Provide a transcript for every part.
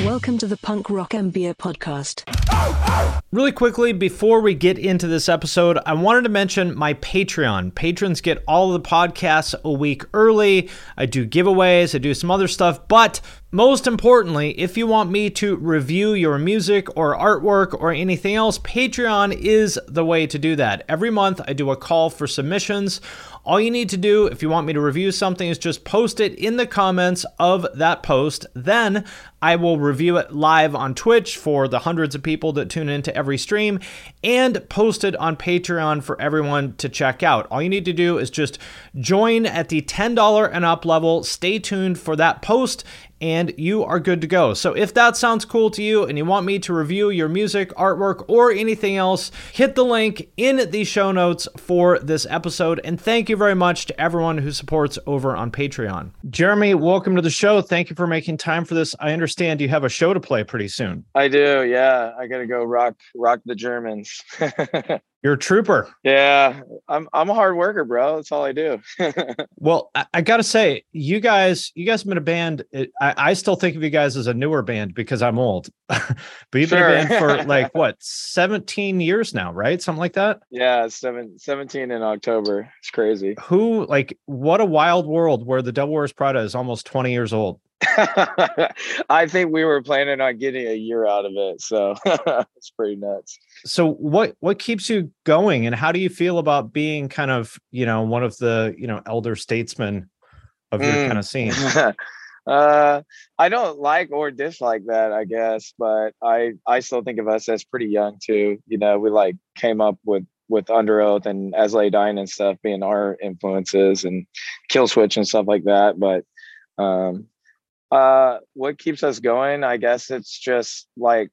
Welcome to the Punk Rock MBA Podcast. Really quickly, before we get into this episode, I wanted to mention my Patreon. Patrons get all the podcasts a week early. I do giveaways, I do some other stuff, but most importantly, if you want me to review your music or artwork or anything else, Patreon is the way to do that. Every month, I do a call for submissions. All you need to do if you want me to review something is just post it in the comments of that post. Then I will review it live on Twitch for the hundreds of people that tune into every stream and posted on Patreon for everyone to check out. All you need to do is just join at the $10 and up level. Stay tuned for that post and you are good to go. So if that sounds cool to you and you want me to review your music, artwork, or anything else, hit the link in the show notes for this episode. And thank you very much to everyone who supports over on Patreon. Jeremy, welcome to the show. Thank you for making time for this. I understand you have a show to play pretty soon. I do. Yeah, I got to go rock rock the Germans. You're a trooper. Yeah, I'm I'm a hard worker, bro. That's all I do. well, I, I, gotta say, you guys, you guys have been a band. Eh, I, I still think of you guys as a newer band because I'm old, but you've sure. been a band for like what 17 years now, right? Something like that. Yeah, seven, 17 in October. It's crazy. Who like what a wild world where the Devil Wears Prada is almost 20 years old. I think we were planning on getting a year out of it, so it's pretty nuts. So what what keeps you going, and how do you feel about being kind of you know one of the you know elder statesmen of your mm. kind of scene? uh, I don't like or dislike that, I guess, but I I still think of us as pretty young too. You know, we like came up with with Underoath and As Lay Dying and stuff being our influences and Killswitch and stuff like that, but um uh, what keeps us going? I guess it's just like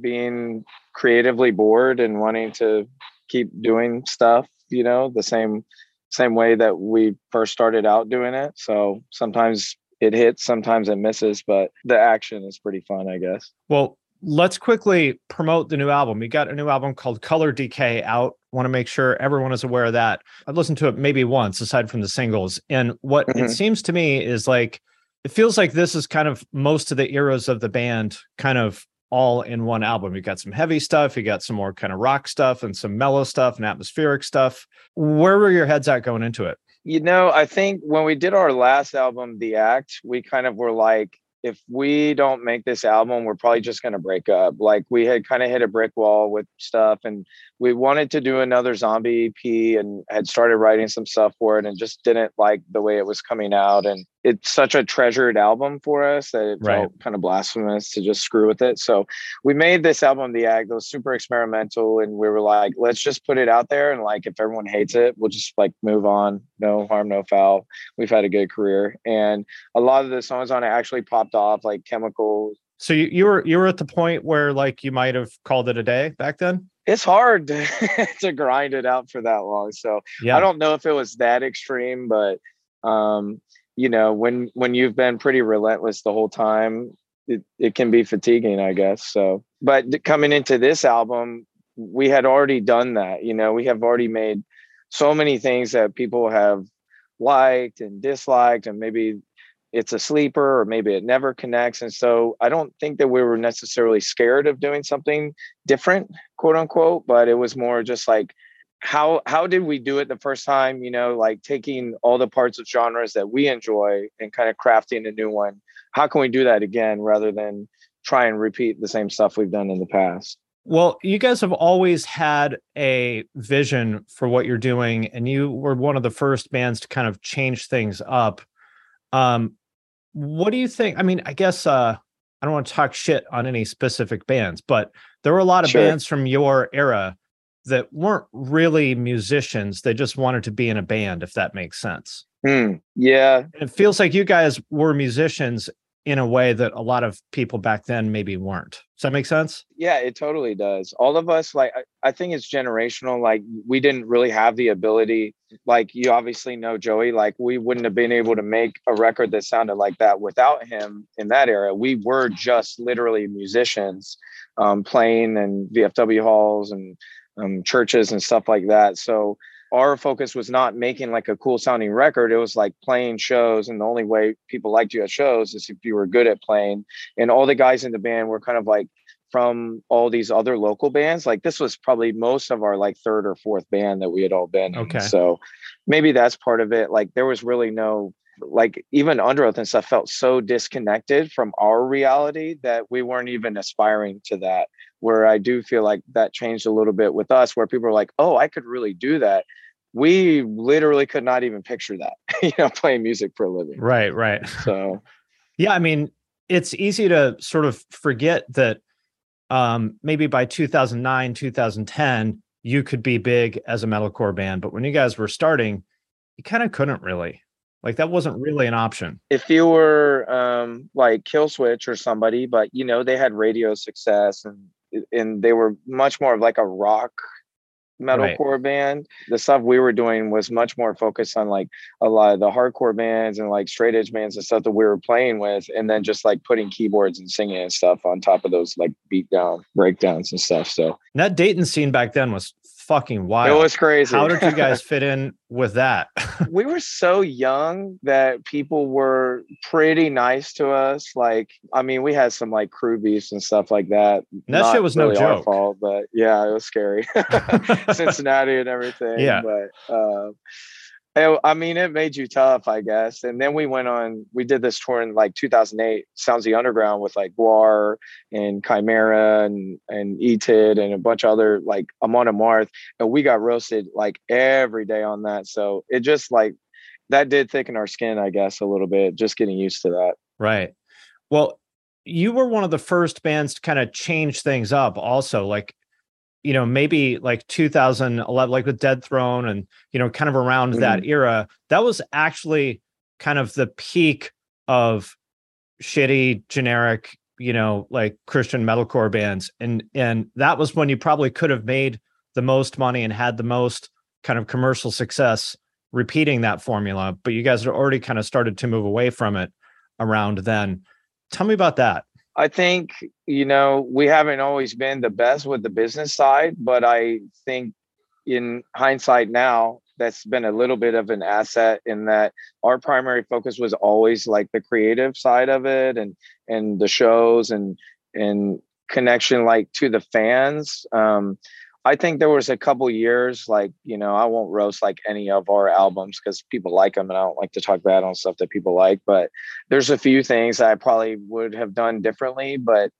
being creatively bored and wanting to keep doing stuff, you know, the same same way that we first started out doing it. So sometimes it hits, sometimes it misses, but the action is pretty fun, I guess. Well, let's quickly promote the new album. You got a new album called Color Decay out. Want to make sure everyone is aware of that. I've listened to it maybe once aside from the singles. And what mm-hmm. it seems to me is like it feels like this is kind of most of the eras of the band kind of all in one album. You got some heavy stuff, you got some more kind of rock stuff and some mellow stuff and atmospheric stuff. Where were your heads at going into it? You know, I think when we did our last album, The Act, we kind of were like, if we don't make this album, we're probably just going to break up. Like we had kind of hit a brick wall with stuff and we wanted to do another zombie EP and had started writing some stuff for it and just didn't like the way it was coming out. And it's such a treasured album for us that it right. felt kind of blasphemous to just screw with it. So we made this album, The Act, that was super experimental. And we were like, let's just put it out there. And like, if everyone hates it, we'll just like move on. No harm, no foul. We've had a good career. And a lot of the songs on it actually popped off like chemicals. So you, you were you were at the point where like you might have called it a day back then? it's hard to, to grind it out for that long. So yeah. I don't know if it was that extreme, but um, you know, when when you've been pretty relentless the whole time, it, it can be fatiguing, I guess. So, but coming into this album, we had already done that. You know, we have already made so many things that people have liked and disliked, and maybe it's a sleeper or maybe it never connects. And so I don't think that we were necessarily scared of doing something different, quote unquote, but it was more just like, how how did we do it the first time you know like taking all the parts of genres that we enjoy and kind of crafting a new one? How can we do that again rather than try and repeat the same stuff we've done in the past? Well you guys have always had a vision for what you're doing and you were one of the first bands to kind of change things up. Um what do you think i mean i guess uh i don't want to talk shit on any specific bands but there were a lot of Sure. bands from your era that weren't really musicians they just wanted to be in a band if that makes sense Hmm. yeah And it feels like you guys were musicians in a way that a lot of people back then maybe weren't does that make sense Yeah, it totally does. All of us, like, I, I think it's generational. Like, we didn't really have the ability, like, you obviously know Joey, like, we wouldn't have been able to make a record that sounded like that without him in that era. We were just literally musicians um, playing in VFW halls and um, churches and stuff like that. So, our focus was not making like a cool sounding record. It was like playing shows. And the only way people liked you at shows is if you were good at playing. And all the guys in the band were kind of like, from all these other local bands. Like this was probably most of our like third or fourth band that we had all been. in. Okay. So maybe that's part of it. Like there was really no like even Underoath and stuff felt so disconnected from our reality that we weren't even aspiring to that. Where I do feel like that changed a little bit with us, where people are like, "Oh, I could really do that." We literally could not even picture that, you know, playing music for a living. right right So Yeah, I mean, it's easy to sort of forget that um, maybe by 2009, 2010, you could be big as a metalcore band, but when you guys were starting, you kind of couldn't really. Like that wasn't really an option. if you were um like Killswitch or somebody, but you know, they had radio success and and they were much more of like a rock metalcore band. The stuff we were doing was much more focused on like a lot of the hardcore bands and like straight edge bands and stuff that we were playing with, and then just like putting keyboards and singing and stuff on top of those like beat down breakdowns and stuff. So And that Dayton scene back then was fucking wild. it was crazy. How did you guys fit in with that? we were so young that people were pretty nice to us. Like, I mean, we had some like crew beefs and stuff like that. That shit Not was no really our joke. fault, but yeah, it was scary. Cincinnati and everything. Yeah. But uh, it- I mean, it made you tough, I guess. And then we went on, we did this tour in like 2008, Sounds the Underground with like Gwar and Chimaira and, and ETID and a bunch of other like Amon Amarth. And we got roasted like every day on that. So it just like, that did thicken our skin, I guess, a little bit, just getting used to that. Right. Well, you were one of the first bands to kind of change things up also like you know maybe like 2011 like with Dead Throne and you know kind of around that mm. era that was actually kind of the peak of shitty generic you know like Christian metalcore bands and and that was when you probably could have made the most money and had the most kind of commercial success repeating that formula but you guys had already kind of started to move away from it around then. Tell me about that. I think, you know, we haven't always been the best with the business side, but I think in hindsight now, that's been a little bit of an asset in that our primary focus was always like the creative side of it and and the shows and and connection like to the fans. Um I think there was a couple years like, you know, I won't roast like any of our albums because people like them and I don't like to talk bad on stuff that people like, but there's a few things I probably would have done differently, but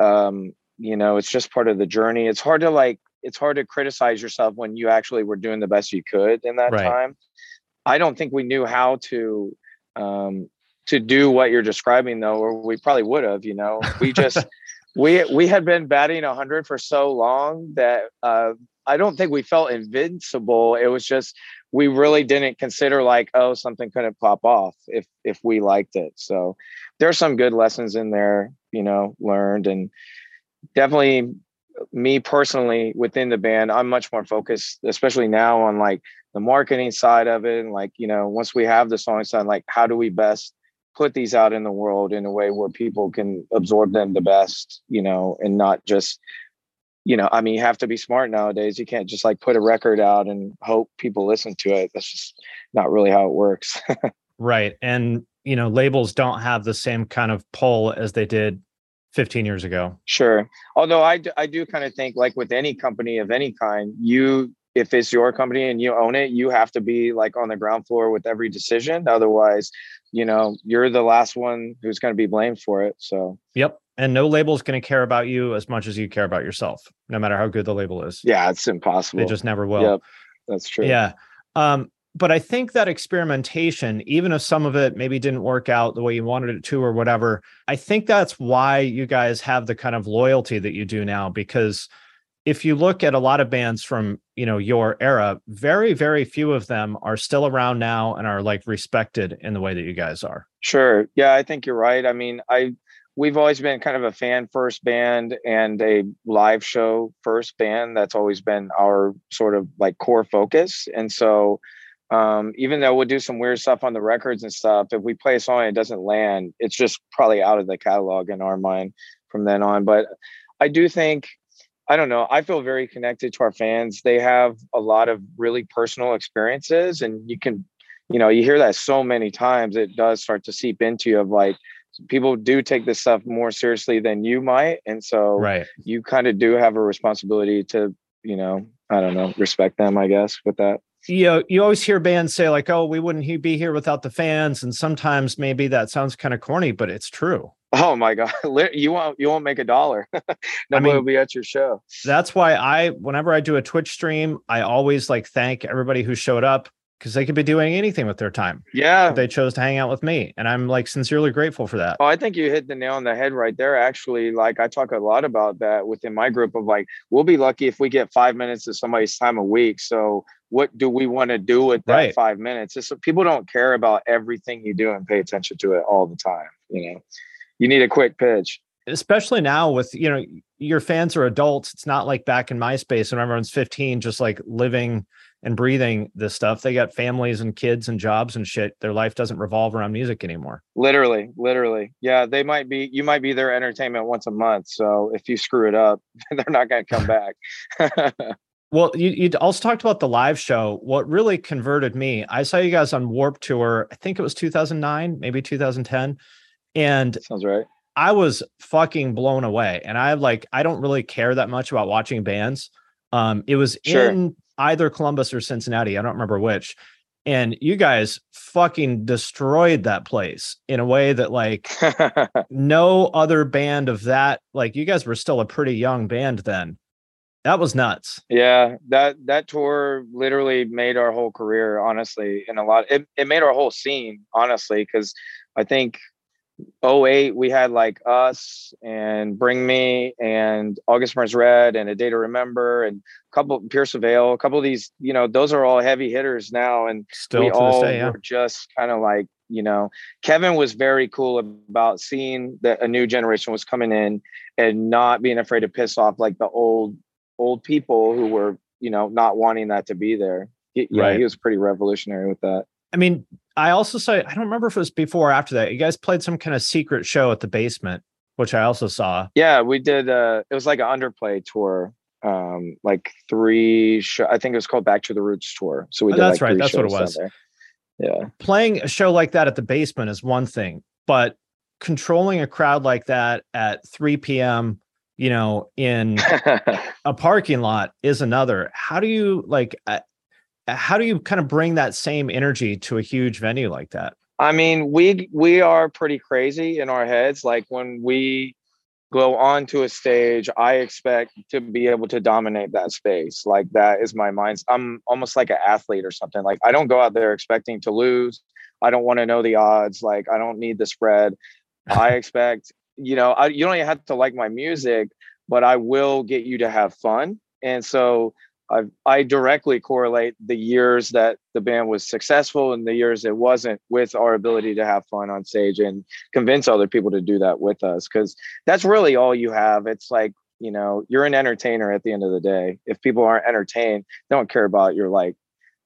um, you know, it's just part of the journey. It's hard to like it's hard to criticize yourself when you actually were doing the best you could in that Right. time. I don't think we knew how to um to do what you're describing though, or we probably would have, you know. We just we we had been batting 100 for so long that uh I don't think we felt invincible. It was just we really didn't consider like oh something couldn't pop off if if we liked it. So there's some good lessons in there, you know, learned and definitely me personally within the band, I'm much more focused, especially now on like the marketing side of it. And like, you know, once we have the songs done, like how do we best put these out in the world in a way where people can absorb them the best, you know, and not just, you know, I mean, you have to be smart nowadays. You can't just like put a record out and hope people listen to it. That's just not really how it works. Right. And you know, labels don't have the same kind of pull as they did 15 years ago. Sure. Although I, I do kind of think like with any company of any kind, you if it's your company and you own it, you have to be like on the ground floor with every decision. Otherwise, you know, you're the last one who's going to be blamed for it. So, yep. And no label is going to care about you as much as you care about yourself, no matter how good the label is. Yeah, it's impossible. They just never will. Yep. That's true. Yeah. Um, but I think that experimentation, even if some of it maybe didn't work out the way you wanted it to or whatever, I think that's why you guys have the kind of loyalty that you do now. Because if you look at a lot of bands from you know your era, very very few of them are still around now and are like respected in the way that you guys are. Sure. Yeah, I think you're right. I mean, I we've always been kind of a fan first band and a live show first band. That's always been our sort of like core focus. And so um, even though we'll do some weird stuff on the records and stuff, if we play a song and it doesn't land, it's just probably out of the catalog in our mind from then on. But I do think, I don't know, I feel very connected to our fans. They have a lot of really personal experiences, and you can, you know, you hear that so many times, it does start to seep into you of like, people do take this stuff more seriously than you might. And so right. you kind of do have a responsibility to, you know, I don't know, respect them, I guess, with that you know, you always hear bands say like, "Oh, we wouldn't be here without the fans," and sometimes maybe that sounds kind of corny, but it's true. Oh my god, you won't you won't make a dollar. Nobody I mean, will be at your show. That's why I, whenever I do a Twitch stream, I always like thank everybody who showed up because they could be doing anything with their time. Yeah. They chose to hang out with me. And I'm like sincerely grateful for that. Oh, I think you hit the nail on the head right there. Actually, like I talk a lot about that within my group of like, we'll be lucky if we get five minutes of somebody's time a week. So what do we want to do with that right. five minutes? It's, people don't care about everything you do and pay attention to it all the time. You know, you need a quick pitch. Especially now with, you know, your fans are adults. It's not like back in MySpace when everyone's 15, just like living and breathing this stuff. They got families and kids and jobs and shit. Their life doesn't revolve around music anymore. Literally, literally. Yeah, they might be you might be their entertainment once a month. So if you screw it up, they're not going to come back. well, you you also talked about the live show. What really converted me, I saw you guys on Warp Tour. I think it was 2009, maybe 2010. And sounds right. I was fucking blown away. And I like I don't really care that much about watching bands. Um, it was sure. in either Columbus or Cincinnati. I don't remember which. And you guys fucking destroyed that place in a way that like no other band of that, like you guys were still a pretty young band then. That was nuts. Yeah, that that tour literally made our whole career, honestly, in a lot. It, it made our whole scene, honestly, because I think 08 we had like us and bring me and august burns red and a day to remember and a couple Pierce the Veil a couple of these you know those are all heavy hitters now and still we all day, yeah. were just kind of like you know kevin was very cool about seeing that a new generation was coming in and not being afraid to piss off like the old old people who were you know not wanting that to be there he, yeah, right. he was pretty revolutionary with that I mean, I also saw, I don't remember if it was before or after that. You guys played some kind of secret show at the basement, which I also saw. Yeah, we did. Uh, it was like an underplay tour, um, like three, sh- I think it was called Back to the Roots tour. So we oh, did. that's like right. That's what it was. Yeah. Playing a show like that at the basement is one thing, but controlling a crowd like that at 3 p.m., you know, in a parking lot is another. How do you like? Uh, how do you kind of bring that same energy to a huge venue like that? I mean, we we are pretty crazy in our heads. Like when we go onto a stage, I expect to be able to dominate that space. Like that is my mind. I'm almost like an athlete or something. Like I don't go out there expecting to lose. I don't want to know the odds. Like I don't need the spread. I expect, you know, I, you don't even have to like my music, but I will get you to have fun. And so I I directly correlate the years that the band was successful and the years it wasn't with our ability to have fun on stage and convince other people to do that with us because that's really all you have. It's like you know you're an entertainer at the end of the day. If people aren't entertained, they don't care about your like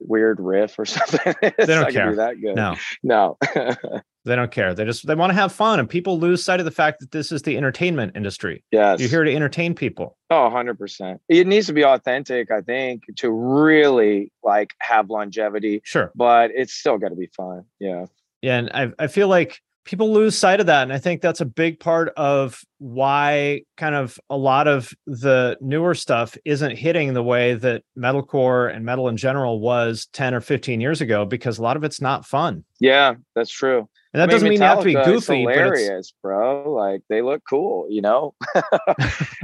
weird riff or something. they don't care. that good. No, no. They don't care. They just they want to have fun, and people lose sight of the fact that this is the entertainment industry. Yes, you're here to entertain people. Oh, 100 percent. It needs to be authentic, I think, to really like have longevity. Sure, but it's still got to be fun. Yeah. Yeah, and I I feel like people lose sight of that and i think that's a big part of why kind of a lot of the newer stuff isn't hitting the way that metalcore and metal in general was 10 or 15 years ago because a lot of it's not fun yeah that's true and that I mean, doesn't mean you have to be goofy hilarious bro like they look cool you know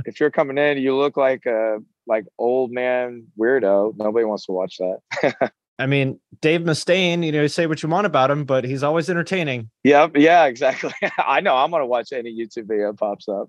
if you're coming in you look like a like old man weirdo nobody wants to watch that I mean, Dave Mustaine, you know, say what you want about him, but he's always entertaining. Yep. Yeah, exactly. I know. I'm going to watch any YouTube video pops up.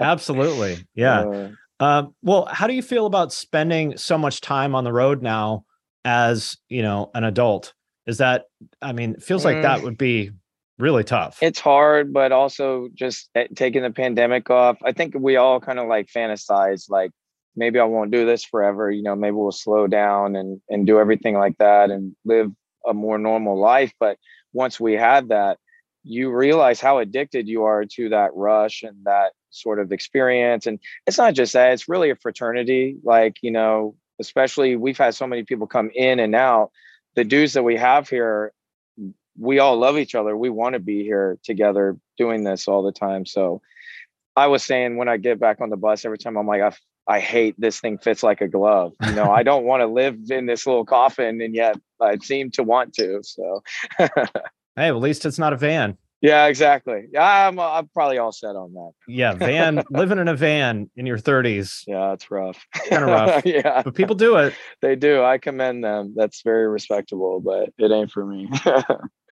Absolutely. Yeah. Uh, um, well, how do you feel about spending so much time on the road now as, you know, an adult? Is that, I mean, it feels like mm, that would be really tough. It's hard, but also just eh, taking the pandemic off. I think we all kind of like fantasize like, maybe I won't do this forever. You know, maybe we'll slow down and and do everything like that and live a more normal life. But once we had that, you realize how addicted you are to that rush and that sort of experience. And it's not just that; it's really a fraternity. Like you know, especially we've had so many people come in and out. The dudes that we have here, we all love each other. We want to be here together doing this all the time. So I was saying when I get back on the bus, every time I'm like, I I hate this thing fits like a glove. You know, I don't want to live in this little coffin, and yet I seem to want to. So, hey, at least it's not a van. Yeah, exactly. Yeah, I'm uh, I'm probably all set on that. Yeah, van living in a van in your 30s. Yeah, it's rough. Kind of rough. yeah, but people do it. They do. I commend them. That's very respectable, but it ain't for me.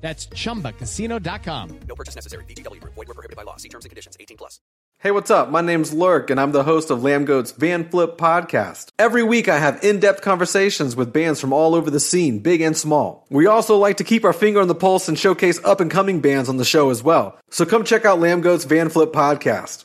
That's ChumbaCasino.com. No purchase necessary. VGW. Void were prohibited by law. See terms and conditions. 18 plus. Hey, what's up? My name's Lurk, and I'm the host of Lambgoat's Van Flip podcast. Every week, I have in-depth conversations with bands from all over the scene, big and small. We also like to keep our finger on the pulse and showcase up-and-coming bands on the show as well. So come check out Lambgoat's Van Flip podcast.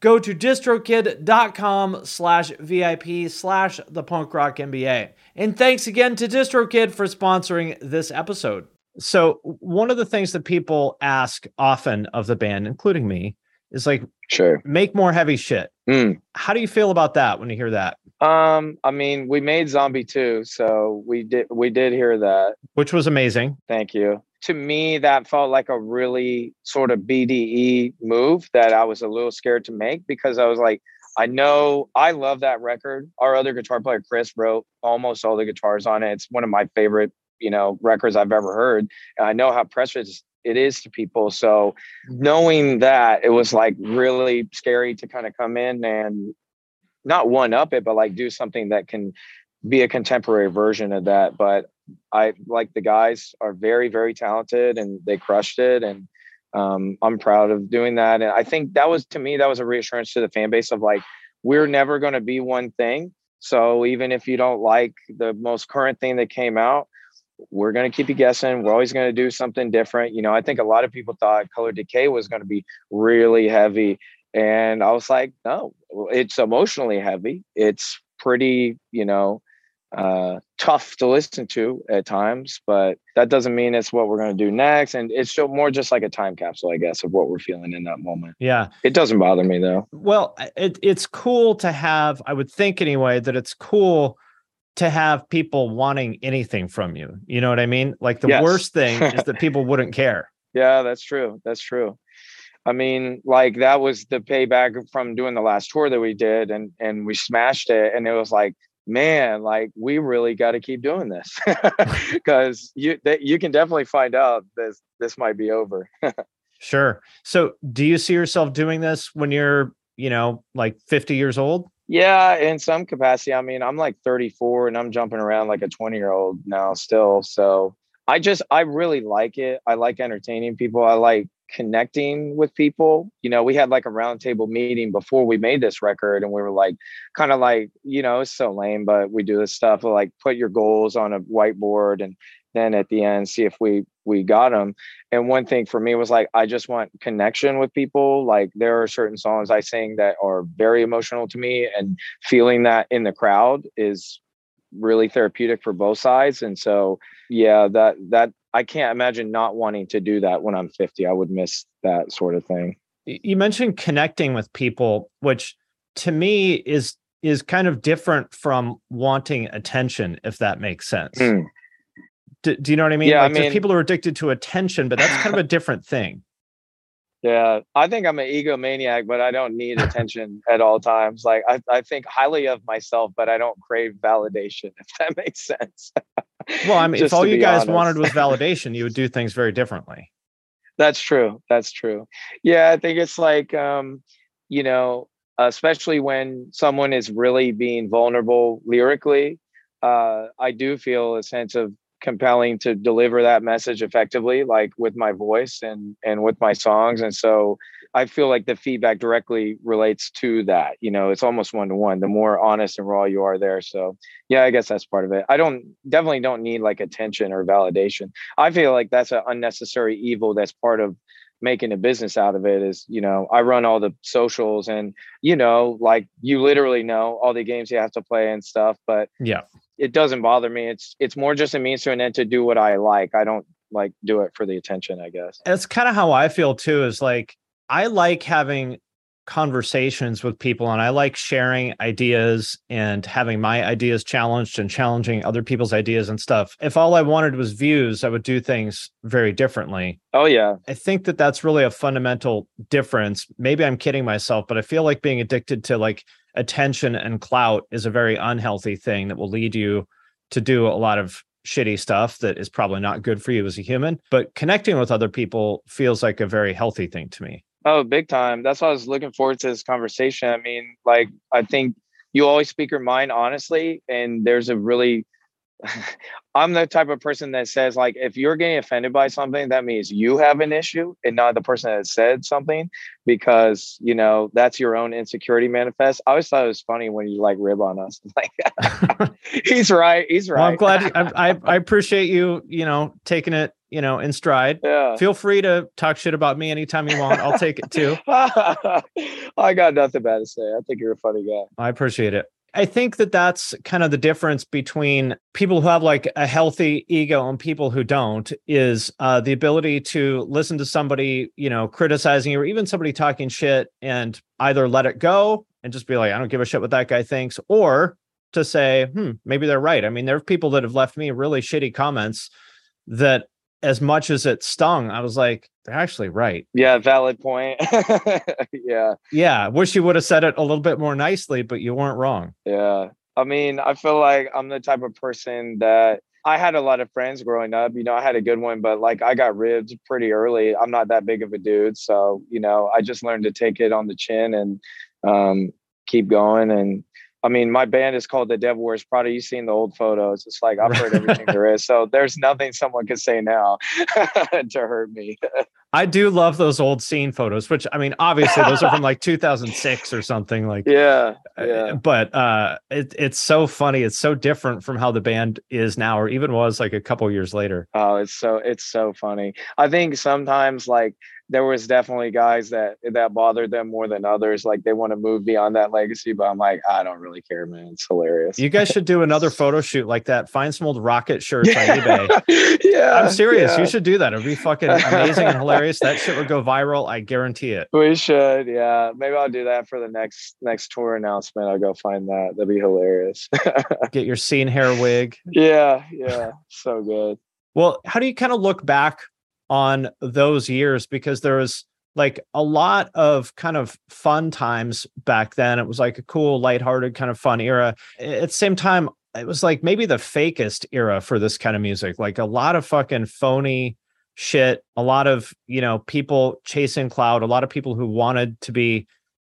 go to distrokid.com slash VIP slash the punk rock MBA. And thanks again to DistroKid for sponsoring this episode. So, one of the things that people ask often of the band, including me, is like, sure, make more heavy shit. Mm. How do you feel about that when you hear that? Um, I mean, we made Zombie 2, so we did we did hear that, which was amazing. Thank you. To me, that felt like a really sort of BDE move that I was a little scared to make because I was like, I know I love that record. Our other guitar player, Chris, wrote almost all the guitars on it. It's one of my favorite, you know, records I've ever heard. And I know how precious it is to people. So mm-hmm. knowing that, it was like really scary to kind of come in and not one up it, but like do something that can be a contemporary version of that. But I like the guys are very, very talented and they crushed it. And um, I'm proud of doing that. And I think that was to me, that was a reassurance to the fan base of like, we're never going to be one thing. So even if you don't like the most current thing that came out, we're going to keep you guessing. We're always going to do something different. You know, I think a lot of people thought Color Decay was going to be really heavy. And I was like, no, it's emotionally heavy. It's pretty, you know, uh, tough to listen to at times, but that doesn't mean it's what we're going to do next. And it's still more just like a time capsule, I guess, of what we're feeling in that moment. Yeah. It doesn't bother me though. Well, it, it's cool to have, I would think anyway, that it's cool to have people wanting anything from you. You know what I mean? Like the yes. worst thing is that people wouldn't care. Yeah, that's true. That's true. I mean, like that was the payback from doing the last tour that we did and and we smashed it and it was like man, like we really got to keep doing this because you that you can definitely find out this this might be over. sure. So, do you see yourself doing this when you're, you know, like 50 years old? Yeah, in some capacity. I mean, I'm like 34 and I'm jumping around like a 20 year old now still. So, I just I really like it. I like entertaining people. I like connecting with people. You know, we had like a roundtable meeting before we made this record, and we were like, kind of like, you know, it's so lame, but we do this stuff like put your goals on a whiteboard and then at the end see if we we got them and one thing for me was like i just want connection with people like there are certain songs i sing that are very emotional to me and feeling that in the crowd is really therapeutic for both sides and so yeah that that I can't imagine not wanting to do that when I'm 50. I would miss that sort of thing. You mentioned connecting with people, which to me is is kind of different from wanting attention, if that makes sense. Mm. Do, do, you know what I mean? Yeah, like I mean, people are addicted to attention, but that's kind of a different thing. Yeah, I think I'm an egomaniac, but I don't need attention at all times. Like I, I think highly of myself, but I don't crave validation, if that makes sense. well, I mean, if all you guys honest. wanted was validation, you would do things very differently. That's true. That's true. Yeah, I think it's like um, you know, especially when someone is really being vulnerable lyrically, uh, I do feel a sense of compelling to deliver that message effectively like with my voice and and with my songs and so i feel like the feedback directly relates to that you know it's almost one to one the more honest and raw you are there so yeah i guess that's part of it. I don't definitely don't need like attention or validation. I feel like that's an unnecessary evil that's part of making a business out of it is you know i run all the socials and you know like you literally know all the games you have to play and stuff but yeah it doesn't bother me. It's it's more just a means to an end to do what I like. I don't like do it for the attention, I guess. That's kind of how I feel too, is like I like having conversations with people and I like sharing ideas and having my ideas challenged and challenging other people's ideas and stuff. If all I wanted was views, I would do things very differently. Oh yeah. I think that that's really a fundamental difference. Maybe I'm kidding myself, but I feel like being addicted to like attention and clout is a very unhealthy thing that will lead you to do a lot of shitty stuff that is probably not good for you as a human. But connecting with other people feels like a very healthy thing to me. Oh, big time. That's why I was looking forward to this conversation. I mean, like, I think you always speak your mind honestly, and there's a really I'm the type of person that says like if you're getting offended by something, that means you have an issue and not the person that said something because you know that's your own insecurity manifest. I always thought it was funny when you like rib on us. Like he's right. He's right. Well, I'm glad I, I, I appreciate you, you know, taking it, you know, in stride. Yeah. Feel free to talk shit about me anytime you want. I'll take it too. I got nothing bad to say. I think you're a funny guy. I appreciate it. I think that that's kind of the difference between people who have like a healthy ego and people who don't is uh, the ability to listen to somebody, you know, criticizing you or even somebody talking shit and either let it go and just be like, I don't give a shit what that guy thinks, or to say, hmm, maybe they're right. I mean, there are people that have left me really shitty comments that as much as it stung, I was like, they're actually right. Yeah, valid point. yeah. Yeah. Wish you would have said it a little bit more nicely, but you weren't wrong. Yeah. I mean, I feel like I'm the type of person that I had a lot of friends growing up. You know, I had a good one, but like I got ribbed pretty early. I'm not that big of a dude. So, you know, I just learned to take it on the chin and um, keep going. And I mean, my band is called the Devil Wears Prada. You've seen the old photos. It's like I've heard everything there is. So there's nothing someone could say now to hurt me. I do love those old scene photos, which I mean, obviously those are from like 2006 or something like. Yeah, uh, yeah. But uh, it, it's so funny. It's so different from how the band is now, or even was like a couple years later. Oh, it's so it's so funny. I think sometimes like there was definitely guys that that bothered them more than others. Like they want to move beyond that legacy, but I'm like, I don't really care, man. It's hilarious. You guys should do another photo shoot like that. Find some old rocket shirts on eBay. yeah, I'm serious. yeah. You should do that. It'd be fucking amazing and hilarious. That shit would go viral. I guarantee it. We should, yeah. Maybe I'll do that for the next next tour announcement. I'll go find that. That'd be hilarious. Get your scene hair wig. yeah, yeah. So good. Well, how do you kind of look back on those years? Because there was like a lot of kind of fun times back then. It was like a cool, lighthearted, kind of fun era. At the same time, it was like maybe the fakest era for this kind of music. Like a lot of fucking phony shit, a lot of, you know, people chasing cloud, a lot of people who wanted to be,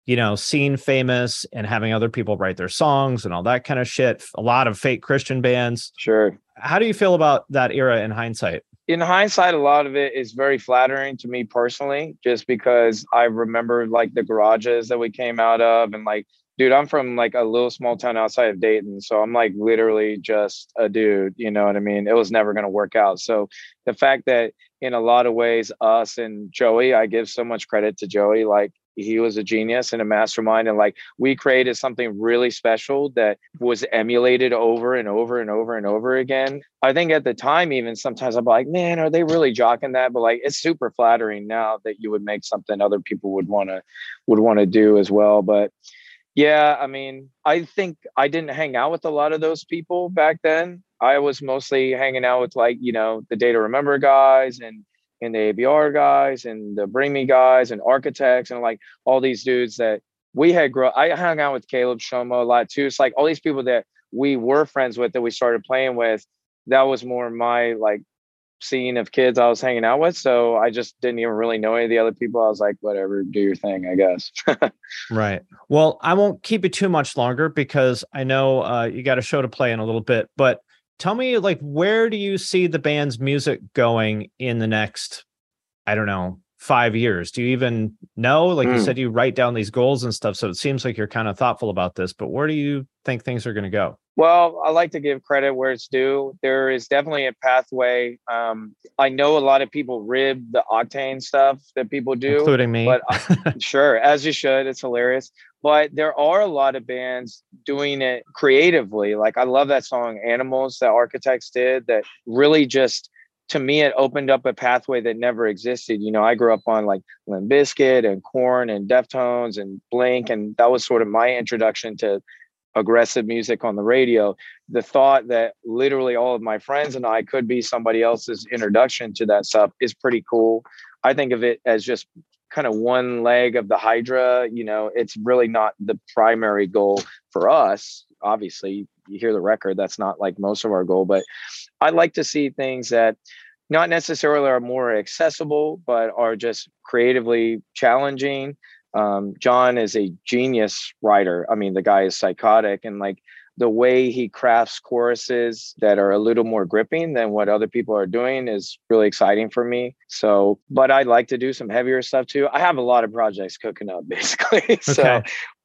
you know, seen famous and having other people write their songs and all that kind of shit. A lot of fake Christian bands. Sure. How do you feel about that era in hindsight? In hindsight, a lot of it is very flattering to me personally, just because I remember like the garages that we came out of and like, dude, I'm from like a little small town outside of Dayton. So I'm like literally just a dude, you know what I mean? It was never going to work out. So the fact that in a lot of ways, us and Joey, I give so much credit to Joey, like he was a genius and a mastermind and like we created something really special that was emulated over and over and over and over again. I think at the time even sometimes i'm like man are they really jocking that? But like it's super flattering now that you would make something other people would want to would want to do as well. But yeah i mean i think i didn't hang out with a lot of those people back then. I was mostly hanging out with like you know the day to remember guys and and the ABR guys and the Bring Me guys and architects and like all these dudes that we had grown. I hung out with Caleb Shomo a lot too. It's like all these people that we were friends with that we started playing with. That was more my like scene of kids I was hanging out with. So I just didn't even really know any of the other people. I was like, whatever, do your thing, I guess. right. Well, I won't keep it too much longer because I know uh, you got a show to play in a little bit, but tell me like where do you see the band's music going in the next i don't know five years? Do you even know? Like mm. you said you write down these goals and stuff so it seems like you're kind of thoughtful about this but where do you think things are going to go? Well i like to give credit where it's due. There is definitely a pathway um, i know a lot of people rib the octane stuff that people do including me. but uh, sure as you should it's hilarious but there are a lot of bands doing it creatively. Like I love that song Animals that Architects did that really just to me it opened up a pathway that never existed. You know, I grew up on like Limp Bizkit and Korn and Deftones and Blink and that was sort of my introduction to aggressive music on the radio. The thought that literally all of my friends and I could be somebody else's introduction to that stuff is pretty cool. I think of it as just kind of one leg of the hydra you know it's really not the primary goal for us. Obviously you hear the record that's not like most of our goal but i like to see things that not necessarily are more accessible but are just creatively challenging. Um, john is a genius writer. I mean the guy is psychotic and like the way he crafts choruses that are a little more gripping than what other people are doing is really exciting for me. So, but I'd like to do some heavier stuff too. I have a lot of projects cooking up basically. Okay. so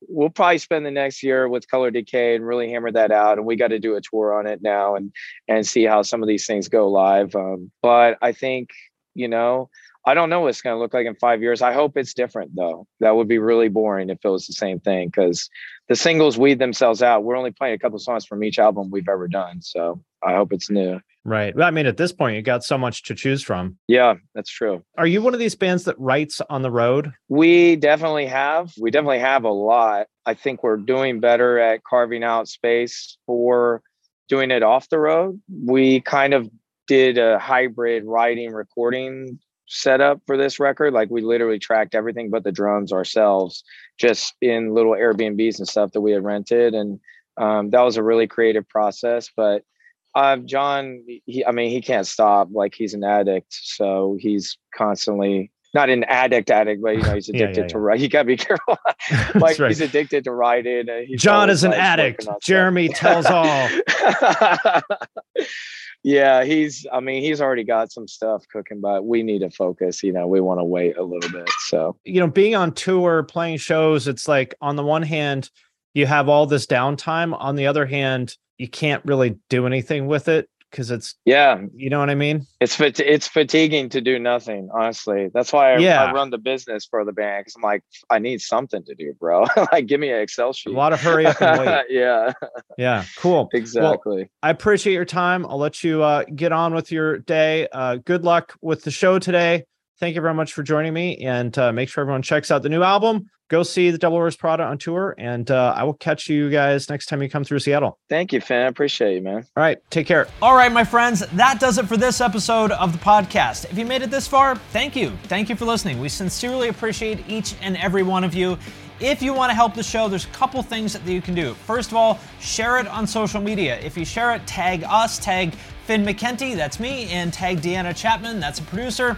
we'll probably spend the next year with Color Decay and really hammer that out. And we got to do a tour on it now and and see how some of these things go live. Um, but I think, you know, I don't know what it's going to look like in five years. I hope it's different, though. That would be really boring if it was the same thing because the singles weed themselves out. We're only playing a couple songs from each album we've ever done. So I hope it's new. Right. Well, I mean, at this point, you got so much to choose from. Yeah, that's true. Are you one of these bands that writes on the road? We definitely have. We definitely have a lot. I think we're doing better at carving out space for doing it off the road. We kind of did a hybrid writing recording setup for this record. Like we literally tracked everything but the drums ourselves, just in little Airbnbs and stuff that we had rented, and um, that was a really creative process. But uh, John, he, I mean, he can't stop. Like he's an addict, so he's constantly not an addict addict, but you know he's Yeah, yeah, addicted yeah. to ride. You gotta be careful. Like right. he's addicted to he's John is an like, addict. Jeremy tells all. Yeah, he's. I mean, he's already got some stuff cooking, but we need to focus. You know, we want to wait a little bit. So you know, being on tour, playing shows, it's like on the one hand, you have all this downtime. On the other hand, you can't really do anything with it because it's, yeah, you know what I mean? it's fat- it's fatiguing to do nothing. Honestly, that's why I, Yeah. I run the business for the band because I'm like, I need something to do, bro. like, give me an Excel sheet A lot of hurry up and wait. yeah, Yeah, cool. exactly. I appreciate your time. I'll let you uh, get on with your day. Uh, good luck with the show today. Thank you very much for joining me, and uh, make sure everyone checks out the new album. Go see the Devil Wears Prada on tour, and uh, I will catch you guys next time you come through Seattle. Thank you, Finn. I appreciate you, man. All right, take care. All right, my friends, that does it for this episode of the podcast. If you made it this far, thank you. Thank you for listening. We sincerely appreciate each and every one of you. If you want to help the show, there's a couple things that you can do. First of all, share it on social media. If you share it, tag us, tag Finn McKenty, that's me, and tag Deanna Chapman, that's a producer.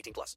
18 plus.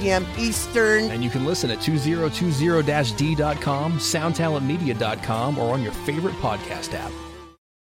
p.m. Eastern. And you can listen at 2020-d.com, soundtalentmedia.com, or on your favorite podcast app.